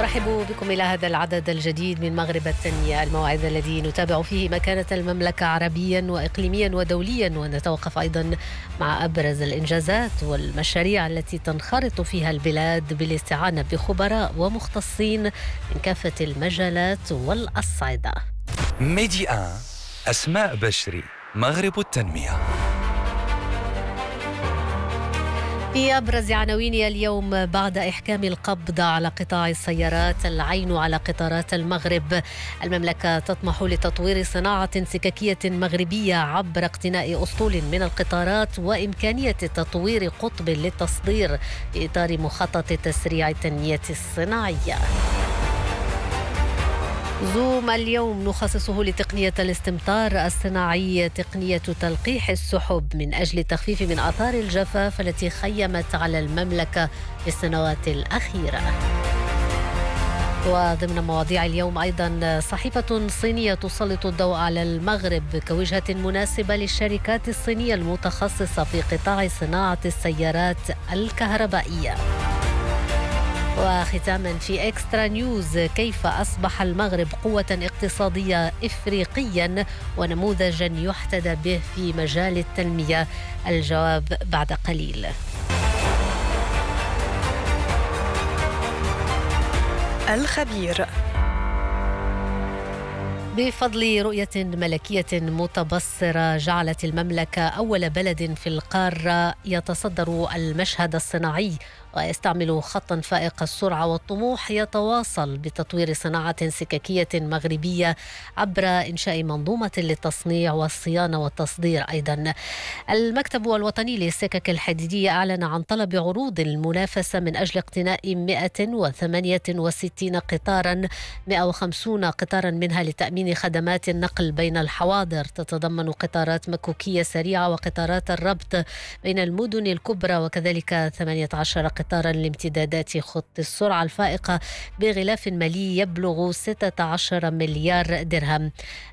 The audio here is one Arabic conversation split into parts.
أرحب بكم إلى هذا العدد الجديد من مغرب التنمية الموعد الذي نتابع فيه مكانة المملكة عربيا وإقليميا ودوليا ونتوقف أيضا مع أبرز الإنجازات والمشاريع التي تنخرط فيها البلاد بالاستعانة بخبراء ومختصين من كافة المجالات والأصعدة. ميدي أسماء بشري مغرب التنمية. في أبرز عناوين اليوم بعد إحكام القبض على قطاع السيارات العين على قطارات المغرب. المملكة تطمح لتطوير صناعة سككية مغربية عبر اقتناء أسطول من القطارات وإمكانية تطوير قطب للتصدير في إطار مخطط تسريع التنمية الصناعية. زوم اليوم نخصصه لتقنية الاستمطار الصناعي تقنية تلقيح السحب من أجل التخفيف من آثار الجفاف التي خيمت على المملكة في السنوات الأخيرة. وضمن مواضيع اليوم أيضا صحيفة صينية تسلط الضوء على المغرب كوجهة مناسبة للشركات الصينية المتخصصة في قطاع صناعة السيارات الكهربائية. وختاما في اكسترا نيوز كيف أصبح المغرب قوة اقتصادية افريقيا؟ ونموذجا يحتذى به في مجال التنمية. الجواب بعد قليل. الخبير. بفضل رؤية ملكية متبصرة جعلت المملكة أول بلد في القارة يتصدر المشهد الصناعي. ويستعمل خطا فائق السرعة والطموح يتواصل بتطوير صناعة سككيه مغربية عبر إنشاء منظومة للتصنيع والصيانة والتصدير أيضا. المكتب الوطني للسكك الحديدية أعلن عن طلب عروض المنافسة من أجل اقتناء 168 قطارا 150 قطارا منها لتأمين خدمات النقل بين الحواضر تتضمن قطارات مكوكية سريعة وقطارات الربط بين المدن الكبرى وكذلك 18 قطارا لامتدادات خط السرعة. الفائقة بغلاف مالي يبلغ 16 مليار درهم.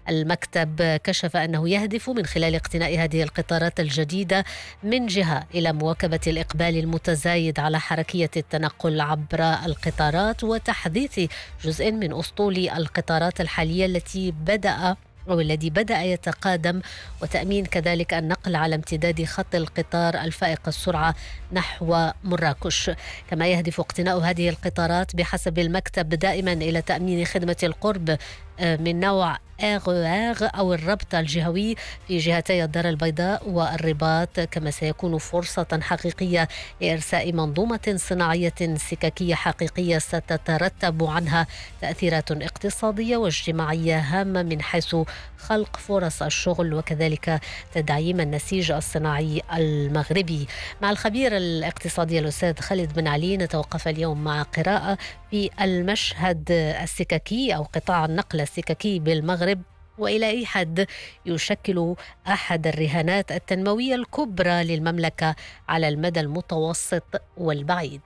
المكتب كشف أنه يهدف من خلال اقتناء هذه القطارات الجديدة من جهة إلى مواكبة الإقبال المتزايد على حركية التنقل عبر القطارات وتحديث جزء من أسطول القطارات الحالية التي بدأ أو الذي بدأ يتقادم وتأمين كذلك النقل على امتداد خط القطار الفائق السرعة نحو مراكش. كما يهدف اقتناء هذه القطارات بحسب المكتب دائما إلى تأمين خدمة القرب من نوع اغ أو الربط الجهوي في جهتي الدار البيضاء والرباط كما سيكون فرصة حقيقية لإرساء منظومة صناعية سككيه حقيقية ستترتب عنها تأثيرات اقتصادية واجتماعية هامة من حيث خلق فرص الشغل وكذلك تدعيم النسيج الصناعي المغربي. مع الخبير الاقتصادي الأستاذ خالد بن علي نتوقف اليوم مع قراءة في المشهد السككي أو قطاع النقل السككي بالمغرب وإلى أي حد يشكل أحد الرهانات التنموية الكبرى للمملكة على المدى المتوسط والبعيد.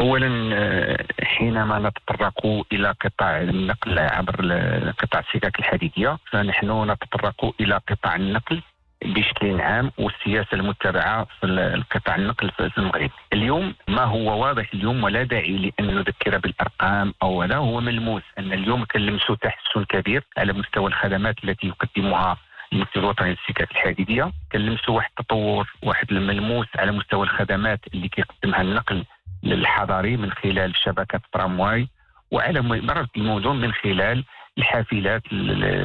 اولا حينما نتطرق إلى قطاع النقل عبر قطاع السكك الحديدية فنحن نتطرق إلى قطاع النقل بشكل عام والسياسة المتبعة في القطاع النقل في المغرب. اليوم ما هو واضح اليوم ولا داعي لأن نذكر بالأرقام أو لا هو ملموس أن اليوم كنلمسوا تحسن كبير على مستوى الخدمات التي يقدمها المكتب الوطني للسكك الحديدية كنلمسوا واحد التطور واحد الملموس على مستوى الخدمات اللي كيقدمها النقل الحضري من خلال شبكة ترامواي وعلى مرة المدن من خلال الحافلات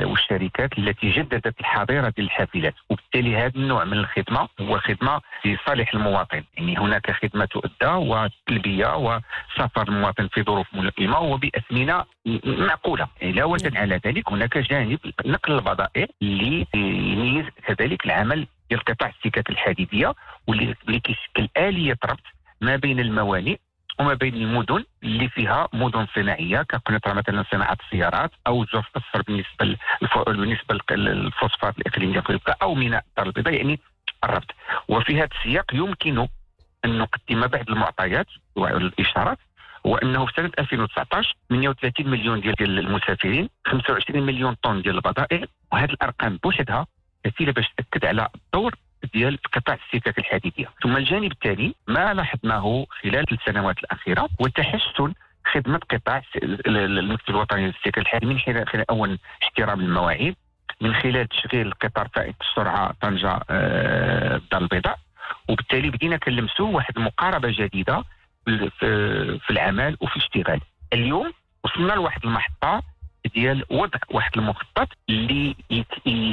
والشركات التي جددت الحظيرة ديال الحافلات وبالتالي هذا النوع من الخدمة هو خدمة في صالح المواطن. يعني هناك خدمة تؤدى وتلبيه وسفر المواطن في ظروف ملائمة وبأثمنة معقولة. علاوه على ذلك. هناك جانب نقل البضائع اللي يميز كذلك العمل ديال قطاع السكك الحديدية واللي كيشكل آلية ربط ما بين الموانئ وما بين المدن اللي فيها مدن صناعية كقناطر مثلا صناعة السيارات أو جوف أصفر بالنسبة بالنسبة للفوسفات الإقليمية أو ميناء الدار البيضاء يعني الربط. وفي هذا السياق يمكن أن نقدم بعض المعطيات والإشارات هو انه في سنة 2019 38 مليون ديال المسافرين 25 مليون طن ديال البضائع وهذه الأرقام بوحدها كفيله باش تأكد على الدور ديال قطاع السكك الحديدية. ثم الجانب الثاني ما لاحظناه خلال السنوات الأخيرة هو تحسن خدمة قطاع المكتب الوطني للسكك الحديدية من خلال اولا احترام المواعيد من خلال تشغيل قطار فائق السرعه طنجة آه، الدار البيضاء. وبالتالي بدينا كنلمسوا واحد المقاربة جديدة في في العمل وفي الاشتغال. اليوم وصلنا لواحد المحطة ديال وضع واحد المخطط اللي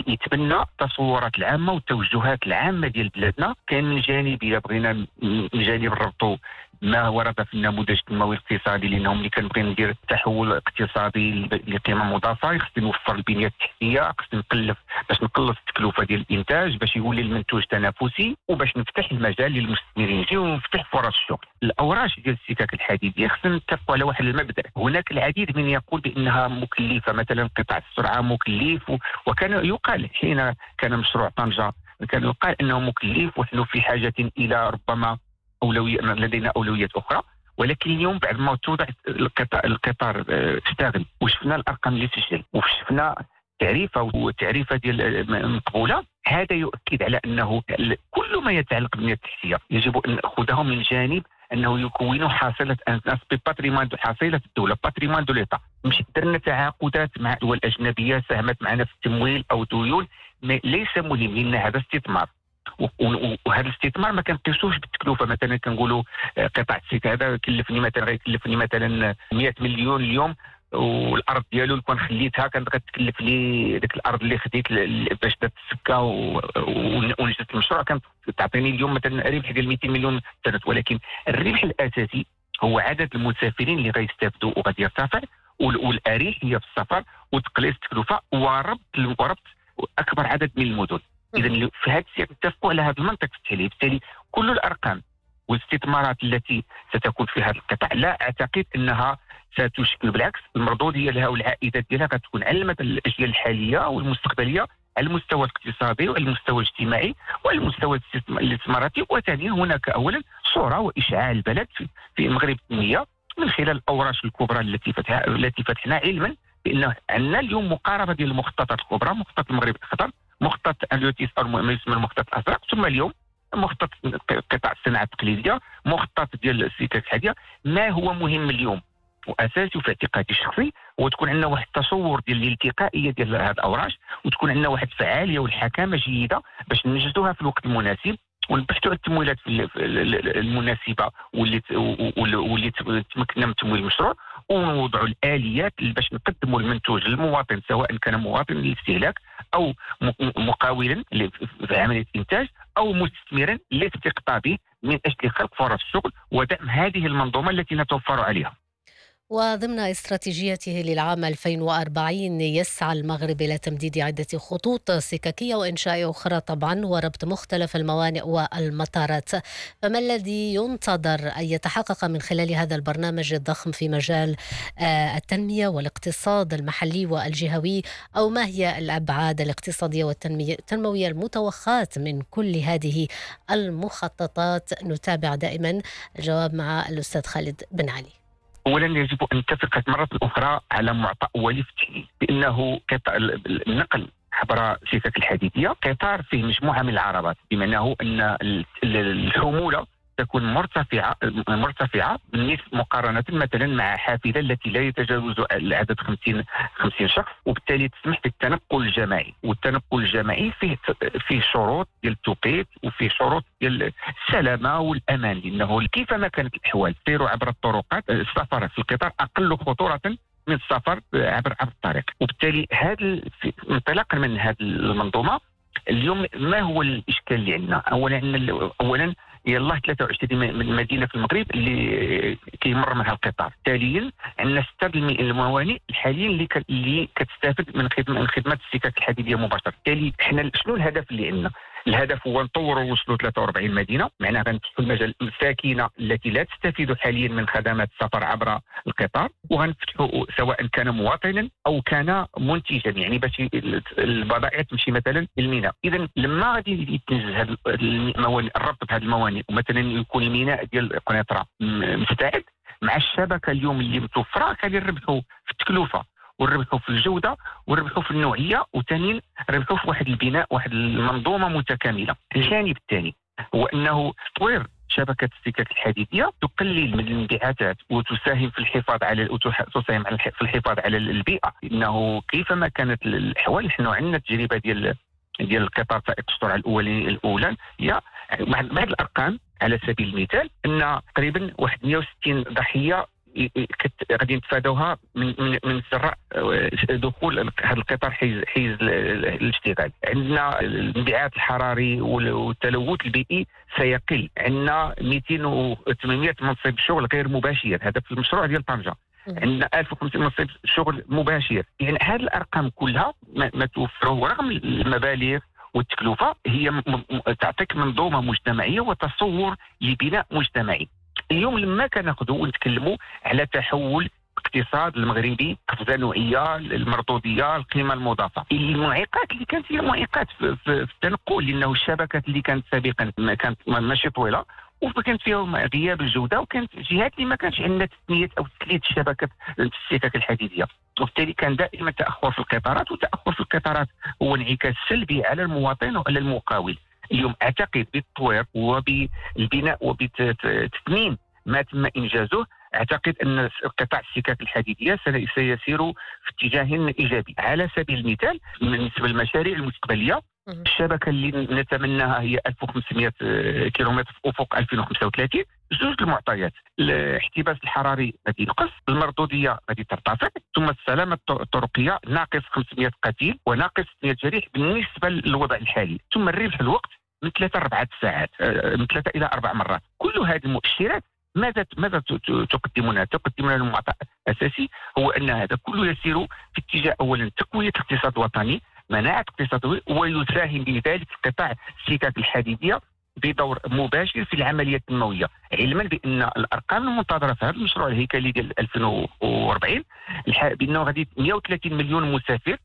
يتبنى التصورات العامة والتوجهات العامة ديال بلادنا. كان من جانب اذا بغينا من جانب نربطوا ما ورد في النموذج التنموي الاقتصادي لأنه ملي كنبغي ندير تحول اقتصادي ل- لقيمة مضافة. خصني نوفر البنية التحتية خصني نقلف باش نقلص التكلفة ديال الإنتاج باش يولي المنتوج تنافسي وباش نفتح المجال للمستثمرين. يجيو ونفتح فرص الشغل. الأوراش ديال السكك الحديدية خصنا نتفقوا على واحد المبدأ. هناك العديد من يقول بأنها مكلفه مثلا قطاع السرعة مكلف وكان يقال حين كان مشروع طنجة كان يقال إنه مكلف ونحن في حاجة إلى ربما أولوية لدينا أولويات أخرى. ولكن اليوم بعد ما توضع القطار, القطار آه، اشتغل وشفنا الأرقام اللي سجل وشفنا تعريفة وتعريفة ديال آه، مقبولة هذا يؤكد على إنه كل ما يتعلق بالبنيه التحتيه يجب أن ناخذه من جانب إنه يكون حاصلة الناس بباتريمان حصيله الدولة باتريمان دو ليتا مش درنا تعاقدات مع دول اجنبيه ساهمت معنا في التمويل أو ديون ليس مهم لأن هذا استثمار وهذا الاستثمار ما كنقيسوش بالتكلفة. مثلا كنقولوا قطاع السيت هذا كلفني مثلا غيكلفني مثلا 100 مليون اليوم. والأرض ديالو لو كان خليتها كانت غتكلف لي ديك الأرض اللي خديت باش دات السكة ونجدت المشروع. كانت تعطيني اليوم مثلا ربح ديال 200 مليون سنة. ولكن الربح الأساسي هو عدد المسافرين اللي غيستافدوا وغادي يرتفع وال- والاريحيه في السفر وتقليص التكلفه وربط وربط أكبر عدد من المدن. اذا في هذا السياق نتفقوا على هذا المنطق التالي. بالتالي كل الأرقام والاستثمارات التي ستكون في هذا القطاع. لا أعتقد إنها ستشكل بالعكس المردوديه لها والعائدات ديالها غتكون على المدى الأجيال الحالية والمستقبلية على المستوى الاقتصادي وعلى المستوى الاجتماعي وعلى المستوى الاستثم- الاستثماراتي. وثانيا هناك اولا صورة وإشعاع البلد في- في مغرب التنمية من خلال الاوراش الكبرى التي فتح التي فتحنا علما بأن عندنا اليوم مقاربة ديال المخططات الكبرى مخطط المغرب الأخضر مخطط ما يسمى المخطط الأزرق ثم اليوم مخطط قطاع الصناعة التقليدية مخطط ديال السكك الحاديه ما هو مهم اليوم؟ واساسي في اعتقادي الشخصي هو تكون عندنا واحد التصور ديال الالتقائية ديال هذه الأوراش وتكون عندنا واحد الفعالية والحكامة جيدة باش ننجزوها في الوقت المناسب ونبحثوا على التمويلات المناسبة واللي واللي تمكننا من تمويل المشروع ونوضعوا الآليات باش نقدموا المنتوج للمواطن سواء كان مواطن للاستهلاك أو مقاولا في عملية الانتاج أو مستثمرا لاستقطابه من أجل خلق فرص شغل ودعم هذه المنظومة التي نتوفر عليها. وضمن استراتيجيته للعام 2040 يسعى المغرب إلى تمديد عدة خطوط سككية وإنشاء أخرى طبعا وربط مختلف الموانئ والمطارات. فما الذي ينتظر أن يتحقق من خلال هذا البرنامج الضخم في مجال آه، التنمية والاقتصاد المحلي والجهوي؟ أو ما هي الأبعاد الاقتصادية والتنمية- التنموية المتوخاة من كل هذه المخططات؟ نتابع دائما. الجواب مع الأستاذ خالد بن علي. اولا يجب أن نتفق مرة أخرى على معطى التحليل بانه النقل عبر السكك الحديدية قطار فيه مجموعة من العربات بمعنى أن ال- ال- الحمولة تكون مرتفعة مرتفعة مقارنة مثلا مع حافلة التي لا يتجاوز العدد 50 50 شخص وبالتالي تسمح بالتنقل الجماعي. والتنقل الجماعي فيه فيه شروط ديال التوقيت وفيه شروط ديال السلامة والأمان لأنه كيفما كانت الأحوال سيروا عبر الطرقات السفر في القطار أقل خطورة من السفر عبر عبر الطريق. وبالتالي هذا انطلاقا من هذه المنظومة اليوم ما هو الإشكال اللي عندنا؟ اولا اولا يلاه 23 م- من مدينة في المغرب اللي كيمر منها القطار. ثانيا عندنا سته بالمئة الموانئ حاليا اللي اللي كتستافد من خدمه من خدمة السكك الحديدية مباشرة. بالتالي حنا شنو الهدف اللي عندنا الهدف هو نطوروا ونوصلوا 43 مدينة معناها غنفتحوا المجال الساكنة التي لا تستفيد حاليا من خدمات السفر عبر القطار وغنفتحوا سواء كان مواطنا أو كان منتجا يعني باش البضائع تمشي مثلا للميناء. اذا لما غادي يتنجز هذا الموانئ الربط بهذه الموانئ ومثلا يكون الميناء ديال قنيطره مستعد مع الشبكة اليوم اللي متوفرة غادي نربحوا في التكلفة. ونربحوا في الجودة ونربحوا في النوعية وثانيا نربحوا في واحد البناء واحد المنظومة متكاملة. الجانب الثاني هو أنه تطوير شبكة السكك الحديدية تقلل من الانبعاثات وتساهم في الحفاظ على تساهم في الحفاظ على البيئة. إنه كيفما كانت الأحوال نحن عندنا تجربه ديال ديال القطار فائق السرعه الاولي الأولى. هي بعض الأرقام على سبيل المثال أن تقريبا واحد 160 ضحية غادي نتفادوها من من من سراء آه، دخول هذا القطار حيز حيز الاشتغال. عندنا الانبعاث الحراري والتلوث البيئي سيقل. عندنا 200 و 800 منصب شغل غير مباشر. هذا في المشروع ديال طنجة. عندنا 1500 منصب شغل مباشر. يعني هذه الأرقام كلها ما, ما توفره رغم المبالغ والتكلفة هي تعطيك منظومة مجتمعية وتصور لبناء مجتمعي. اليوم لما كناخذوا ونتكلموا على تحول الاقتصاد المغربي قفزه نوعيه المردودية القيمة المضافة. المعيقات اللي كانت هي معيقات في, في, في التنقل لأنه الشبكات اللي كانت سابقا ما كانت ماشي طويلة وكانت فيها غياب الجودة وكانت جهات اللي ما كانش عندنا تثنيه أو تثليث الشبكه السكك الحديدية. وبالتالي كان دائما تأخر في القطارات وتأخر في القطارات هو انعكاس سلبي على المواطن وعلى المقاول. اليوم اعتقد بالتطوير وبالبناء وبتثمين ما تم انجازه. اعتقد ان قطاع السكك الحديدية سيسير في اتجاه إيجابي. على سبيل المثال بالنسبة للمشاريع المستقبلية الشبكة اللي نتمناها هي 1500 كيلومتر في افق 2035 جوج المعطيات الاحتباس الحراري غادي ينقص المردودية غادي ترتفع ثم السلامة الطرقية ناقص 500 قتيل وناقص 100 جريح بالنسبة للوضع الحالي. ثم الربح الوقت من ثلاثة أربعة ساعات آه، من ثلاثة إلى أربع مرات. كل هذه المؤشرات ماذا ماذا تقدمون تقدمون المعطى الأساسي هو أن هذا كله يسير في اتجاه اولا تقوية الاقتصاد الوطني مناعة الاقتصاد ويساهم بذلك قطاع السكك الحديديه بدور مباشر في العملية التنمويه علما بأن الأرقام المنتظرة في هذا المشروع الهيكلي ديال 2040 بأنه غادي 130 مليون مسافر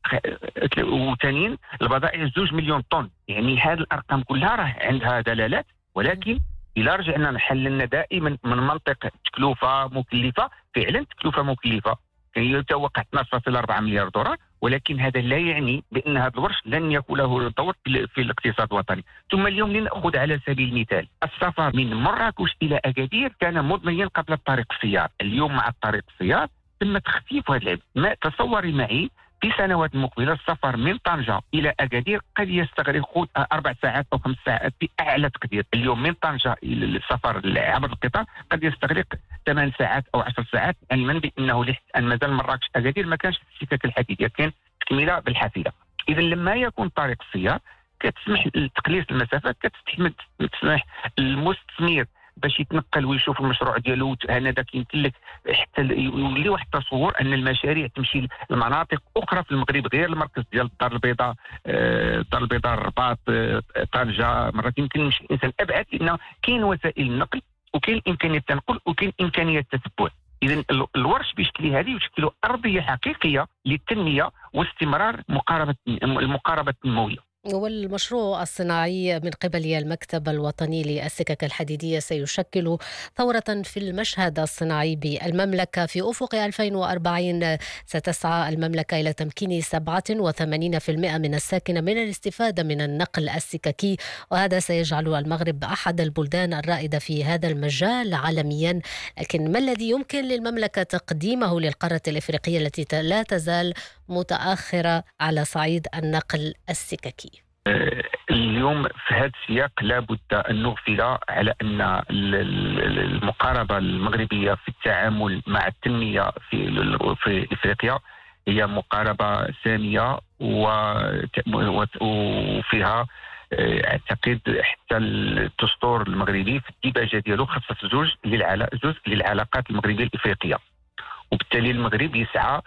وثانيا البضائع 2 مليون طن. يعني هذه الأرقام كلها راه عندها دلالات ولكن إلى رجعنا نحللنا دائما من منطق تكلفة مكلفة فعلا تكلفة مكلفة. يعني يتوقع 12.4 مليار دولار. ولكن هذا لا يعني بأن هذا الورش لن يكون له دور في الاقتصاد الوطني. ثم اليوم لنأخذ على سبيل المثال السفر من مراكش إلى أكادير كان مضنيا قبل الطريق السيار اليوم مع الطريق السيار تم تخفيف هذا العبء. ما تصوري معي في سنوات مقبلة السفر من طنجة إلى أكادير قد يستغرق أربع ساعات أو خمس ساعات بأعلى تقدير، اليوم من طنجة إلى السفر عبر القطار قد يستغرق ثمان ساعات أو عشر ساعات علما بأنه أن مازال مراكش أكادير ما كانش السكك الحديدية كان تكمله بالحافلة. اذا لما يكون طريق السيار كتسمح تقليص المسافات كتسمح المستثمر باش يتنقل ويشوف المشروع ديالو هناك يمكن لك حتى يولي واحد التصور أن المشاريع تمشي لمناطق أخرى في المغرب غير المركز ديال الدار البيضاء آه، الدار البيضاء الرباط آه، طنجة. مرات يمكن يمشي الإنسان أبعد لأنه كاين وسائل النقل وكاين امكانيه التنقل وكاين امكانيه التتبع اذا الورش بشكل هذه يشكل أرضية حقيقية للتنمية واستمرار مقاربه المقاربة التنمويه والمشروع الصناعي من قبل المكتب الوطني للسكك الحديدية سيشكل ثورة في المشهد الصناعي بالمملكة. في أفق 2040 ستسعى المملكة إلى تمكين 87% من الساكنة من الاستفادة من النقل السككي وهذا سيجعل المغرب أحد البلدان الرائدة في هذا المجال عالميا. لكن ما الذي يمكن للمملكة تقديمه للقارة الإفريقية التي لا تزال متأخرة على صعيد النقل السككي. اليوم في هذا السياق لابد أن نغفل على أن المقاربة المغربية في التعامل مع التنمية في في إفريقيا هي مقاربة سامية وفيها أعتقد حتى الدستور المغربي في الديباجة ديالو خصص زوج جزء للعلاقات المغربية الإفريقية. وبالتالي المغرب يسعى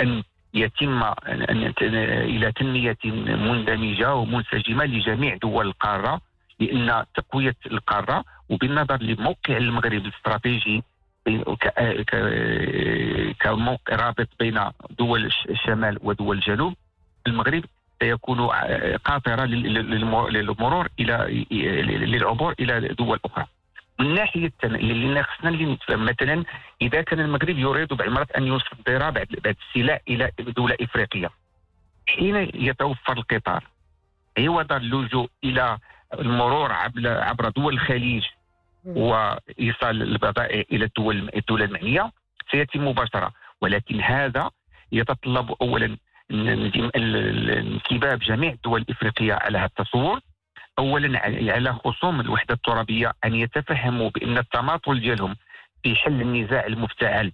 أن يتم إلى تنمية مندمجة ومنسجمة لجميع دول القارة لأن تقوية القارة وبالنظر لموقع المغرب الاستراتيجي كموقع رابط بين دول الشمال ودول الجنوب المغرب سيكون قاطرة للمرور إلى للعبور إلى دول أخرى. من ناحيه التن- اللي خصنا اللي نتفهم مثلا اذا كان المغرب يريد بعمرة ان يصدر بعض السلع إلى دوله افريقيه حين يتوفر القطار عوض اللجوء إلى المرور عبر عبر دول الخليج وايصال البضائع إلى الدول الدول المعنيه سيتم مباشره ولكن هذا يتطلب اولا انكباب جميع الدول الافريقيه على هذا التصور اولا على خصوم الوحدة الترابية أن يتفهموا بأن التماطل ديالهم في حل النزاع المفتعل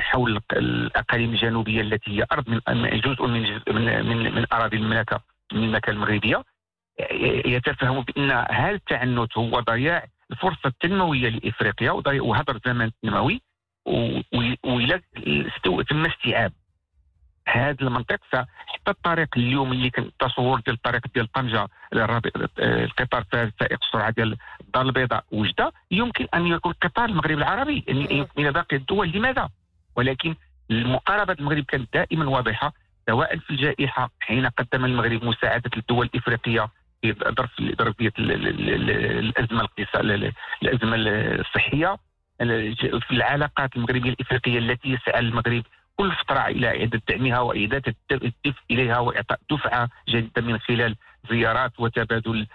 حول الأقاليم الجنوبية التي هي أرض من جزء من جزء من من, من أراضي المملكه المملكة المغربية يتفهموا بأن هذا التعنت هو ضياع الفرصة التنموية لإفريقيا وضياع- وهذا الزمن التنموي و- و- والى استو- تم استيعاب. هذا المنطق حتى الطريق اليوم اللي كان التصور ديال الطريق ديال طنجة آه، القطار فائق السرعة ديال الدار البيضاء وجدة يمكن أن يكون قطار المغرب العربي إلى باقي الدول لماذا؟ ولكن المقاربة المغرب كانت دائما واضحة سواء في الجائحة حين قدم المغرب مساعدة الدول الإفريقية في ظرف ظرفية ال- ال- ال- الأزمة الاقتصاديه الأزمة الصحية في العلاقات المغربية الإفريقية التي يسعى المغرب كل فترة إلى اعاده دعمها واعاده الدفء إليها وإعطاء دفعة جديده من خلال زيارات وتبادل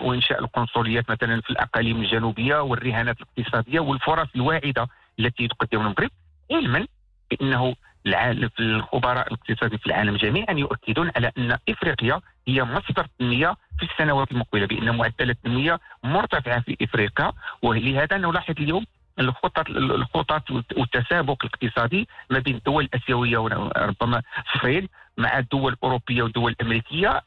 وإنشاء القنصليات مثلا في الأقاليم الجنوبية والرهانات الاقتصادية والفرص الواعدة التي تقدمها المغرب علما بأنه العالم الخبراء الاقتصاديين في العالم جميعا يؤكدون على أن إفريقيا هي مصدر التنميه في السنوات المقبلة بأن معدلات التنمية مرتفعه في إفريقيا ولهذا نلاحظ اليوم الخطط الخطط والتسابق الاقتصادي ما بين الدول الآسيوية وربما الصين مع الدول الأوروبية والدول الأمريكية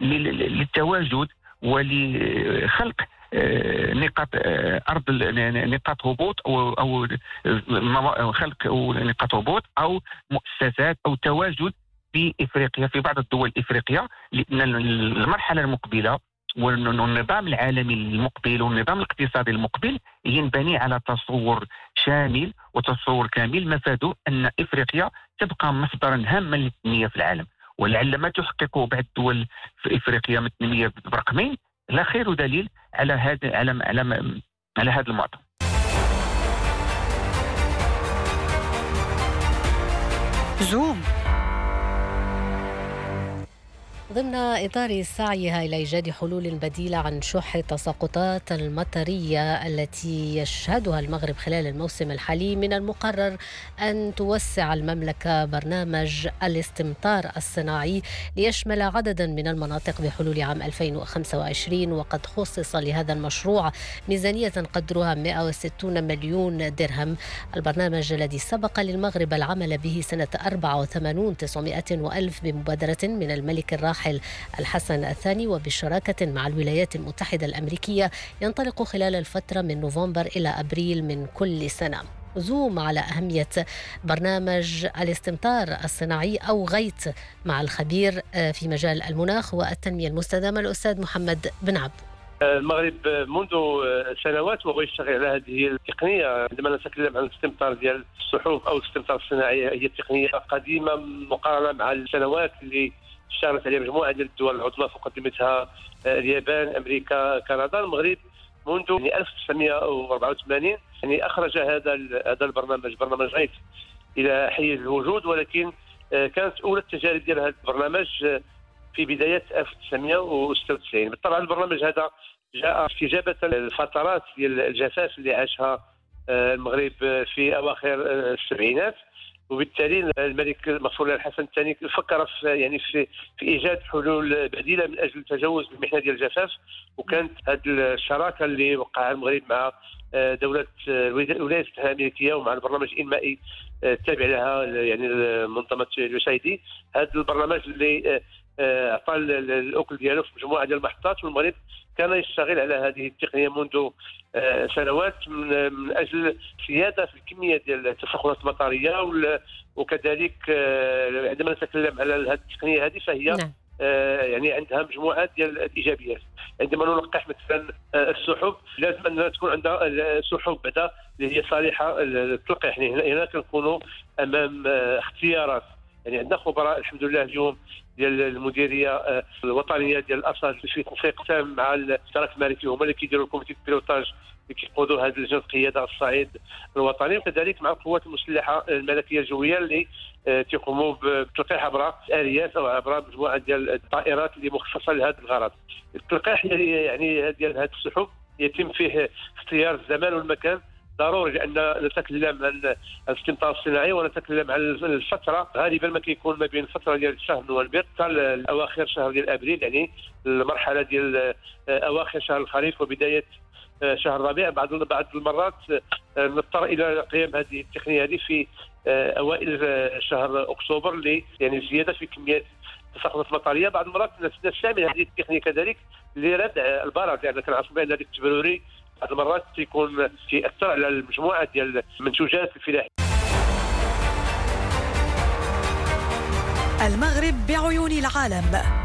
للتواجد ولخلق آه، نقاط آه، أرض نقاط هبوط أو أو خلق نقاط هبوط أو مؤسسات أو تواجد في إفريقيا في بعض الدول الإفريقية لأن المرحلة المقبلة والنظام العالمي المقبل والنظام الاقتصادي المقبل ينبني على تصور شامل وتصور كامل مفاده أن إفريقيا تبقى مصدرا هاما للتنمية في العالم. ولعل ما تحققه بعض الدول في إفريقيا من التنمية برقمين لا خير دليل على هذا على على على هذا المعطى. زوم. ضمن إطار سعيها إلى إيجاد حلول بديلة عن شح التساقطات المطرية التي يشهدها المغرب خلال الموسم الحالي من المقرر أن توسع المملكة برنامج الاستمطار الصناعي ليشمل عددا من المناطق بحلول عام 2025 وقد خصص لهذا المشروع ميزانية قدرها 160 مليون درهم. البرنامج الذي سبق للمغرب العمل به سنة 84 900 وألف بمبادرة من الملك الراحل الحسن الثاني وبشراكة مع الولايات المتحدة الأمريكية ينطلق خلال الفترة من نوفمبر إلى أبريل من كل سنة. زوم على أهمية برنامج الاستمطار الصناعي أو غيت مع الخبير آه، في مجال المناخ والتنمية المستدامة الأستاذ محمد بن عبد. المغرب منذ سنوات وهو يشتغل على هذه التقنية عندما نتكلم عن الاستمطار ديال السحوب أو الاستمطار الصناعي هي تقنية قديمة مقارنة مع السنوات اللي اشتغلت عليها مجموعة ديال الدول العظمى مقدمتها اليابان أمريكا كندا المغرب منذ يعني 1984 يعني أخرج هذا هذا البرنامج برنامج غيث إلى حيز الوجود ولكن آه، كانت أولى التجارب ديال هذا البرنامج آه، في بداية 1996 بالطبع البرنامج هذا جاء استجابة للفترات ديال الجفاف اللي عاشها آه، المغرب آه، في أواخر آه، السبعينات. وبالتالي الملك المغفور له الحسن الثاني فكر في يعني في في إيجاد حلول بديلة من أجل التجاوز بالمحنه ديال الجفاف وكانت هذه الشراكة اللي وقعها المغرب مع آه، دولة آه، الولايات المتحده الامريكيه ومع البرنامج الانمائي آه، التابع لها يعني منظمه اليوسايدي هذا البرنامج اللي آه، آه، اعطى ال- الأكل ديالو في مجموعة ديال المحطات والمغرب كان يشتغل على هذه التقنية منذ آه، سنوات من من أجل زيادة في الكمية ديال التساقطات المطريه وكذلك آه، عندما نتكلم على هذه التقنية هذه فهي نعم. آه، يعني عندها مجموعات ديال الإيجابيات. عندما نلقح مثلا آه، السحب لازم أنها تكون عندها السحب بعدا اللي هي صالحة للتلقيح يعني هنا كنكونوا أمام آه، اختيارات. يعني عندنا خبراء الحمد لله اليوم ديال المديرية آه، الوطنية ديال الارصاد في تنسيق تام مع الدرك الملكي هما اللي كيديروا ال comité pilotage اللي كيقودوا هذه لجنه القيادة على الصعيد الوطني وكذلك مع القوات المسلحة الملكية الجوية اللي آه، تيقوموا بالتلقيح عبر اليات أو عبر مجموعة ديال الطائرات اللي مخصصه لهذا الغرض. التلقيح يعني ديال هذه السحب يتم فيه اختيار الزمان والمكان ضروري لأن نتكلم عن الاستمطار الصناعي ونتكلم عن الفترة. غالبا ما كيكون ما بين الفترة ديال شهر نوفمبر حتى اواخر شهر ديال أبريل يعني المرحلة ديال أواخر شهر الخريف وبداية شهر الربيع بعض بعض المرات نضطر إلى قيام هذه التقنية هذه في أوائل شهر أكتوبر اللي يعني زيادة في كميات التساقطات المطريه بعض المرات نستعمل هذه التقنية كذلك لردع البرد لأن كنعرفوا بأن هذه التبروري بعض المرات تيكون تيأثر على المجموعة ديال المنتوجات الفلاحية. المغرب بعيون العالم.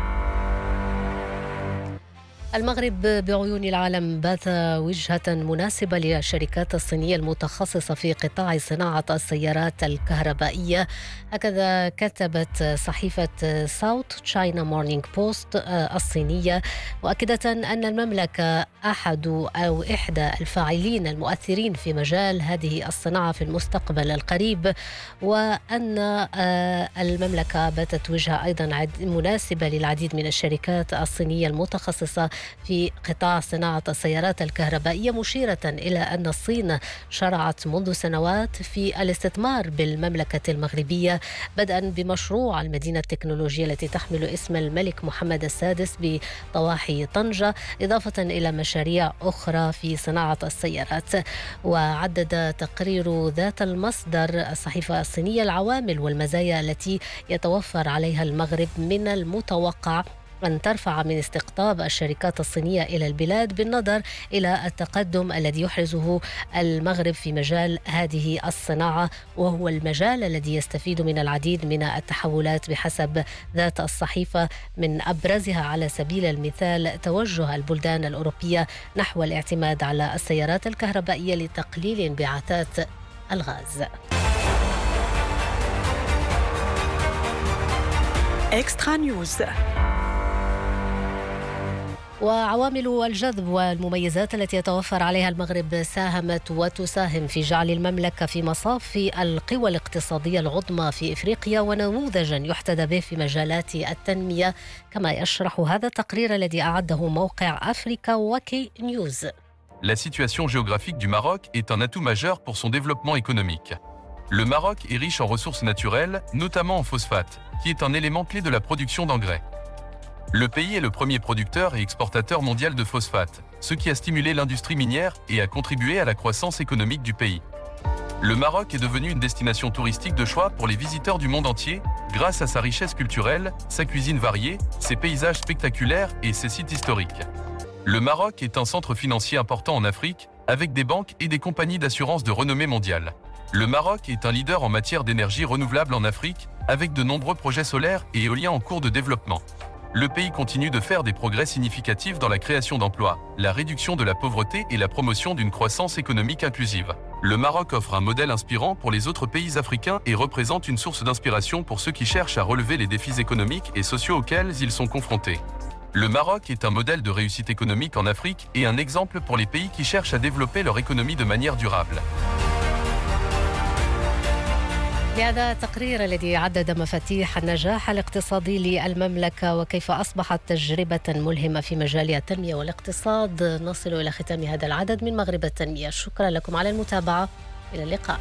المغرب بعيون العالم بات وجهة مناسبة للشركات الصينية المتخصصة في قطاع صناعة السيارات الكهربائية. هكذا كتبت صحيفة ساوث تشاينا مورنينج بوست الصينية مؤكدة أن المملكة أحد أو إحدى الفاعلين المؤثرين في مجال هذه الصناعة في المستقبل القريب وأن آه، المملكة باتت وجهة أيضا مناسبة للعديد من الشركات الصينية المتخصصة في قطاع صناعة السيارات الكهربائية مشيرة إلى أن الصين شرعت منذ سنوات في الاستثمار بالمملكة المغربية بدءا بمشروع المدينة التكنولوجية التي تحمل اسم الملك محمد السادس بضواحي طنجة إضافة إلى مشاريع أخرى في صناعة السيارات. وعدد تقرير ذات المصدر الصحيفة الصينية العوامل والمزايا التي يتوفر عليها المغرب من المتوقع أن ترفع من استقطاب الشركات الصينية إلى البلاد بالنظر إلى التقدم الذي يحرزه المغرب في مجال هذه الصناعة وهو المجال الذي يستفيد من العديد من التحولات بحسب ذات الصحيفة من أبرزها على سبيل المثال توجه البلدان الأوروبية نحو الاعتماد على السيارات الكهربائية لتقليل انبعاثات الغاز. اكسترا نيوز وعوامل الجذب والمميزات التي يتوفر عليها المغرب ساهمت وتساهم في جعل المملكة في مصاف القوى الاقتصادية العظمى في إفريقيا ونموذجا يحتذى به في مجالات التنمية كما يشرح هذا التقرير الذي أعده موقع أفريكا وكي نيوز La situation géographique du Maroc est un atout majeur pour son développement économique. Le Maroc est riche en ressources naturelles, notamment en phosphate, qui est un élément clé de la production d'engrais. Le pays est le premier producteur et exportateur mondial de phosphate, ce qui a stimulé l'industrie minière et a contribué à la croissance économique du pays. Le Maroc est devenu une destination touristique de choix pour les visiteurs du monde entier, grâce à sa richesse culturelle, sa cuisine variée, ses paysages spectaculaires et ses sites historiques. Le Maroc est un centre financier important en Afrique, avec des banques et des compagnies d'assurance de renommée mondiale. Le Maroc est un leader en matière d'énergie renouvelable en Afrique, avec de nombreux projets solaires et éoliens en cours de développement le pays continue de faire des progrès significatifs dans la création d'emplois, la réduction de la pauvreté et la promotion d'une croissance économique inclusive. Le Maroc offre un modèle inspirant pour les autres pays africains et représente une source d'inspiration pour ceux qui cherchent à relever les défis économiques et sociaux auxquels ils sont confrontés. Le Maroc est un modèle de réussite économique en Afrique et un exemple pour les pays qui cherchent à développer leur économie de manière durable. بهذا التقرير الذي عدد مفاتيح النجاح الاقتصادي للمملكة وكيف أصبحت تجربة ملهمة في مجال التنمية والاقتصاد. نصل إلى ختام هذا العدد من مغرب التنمية. شكرا لكم على المتابعة. إلى اللقاء.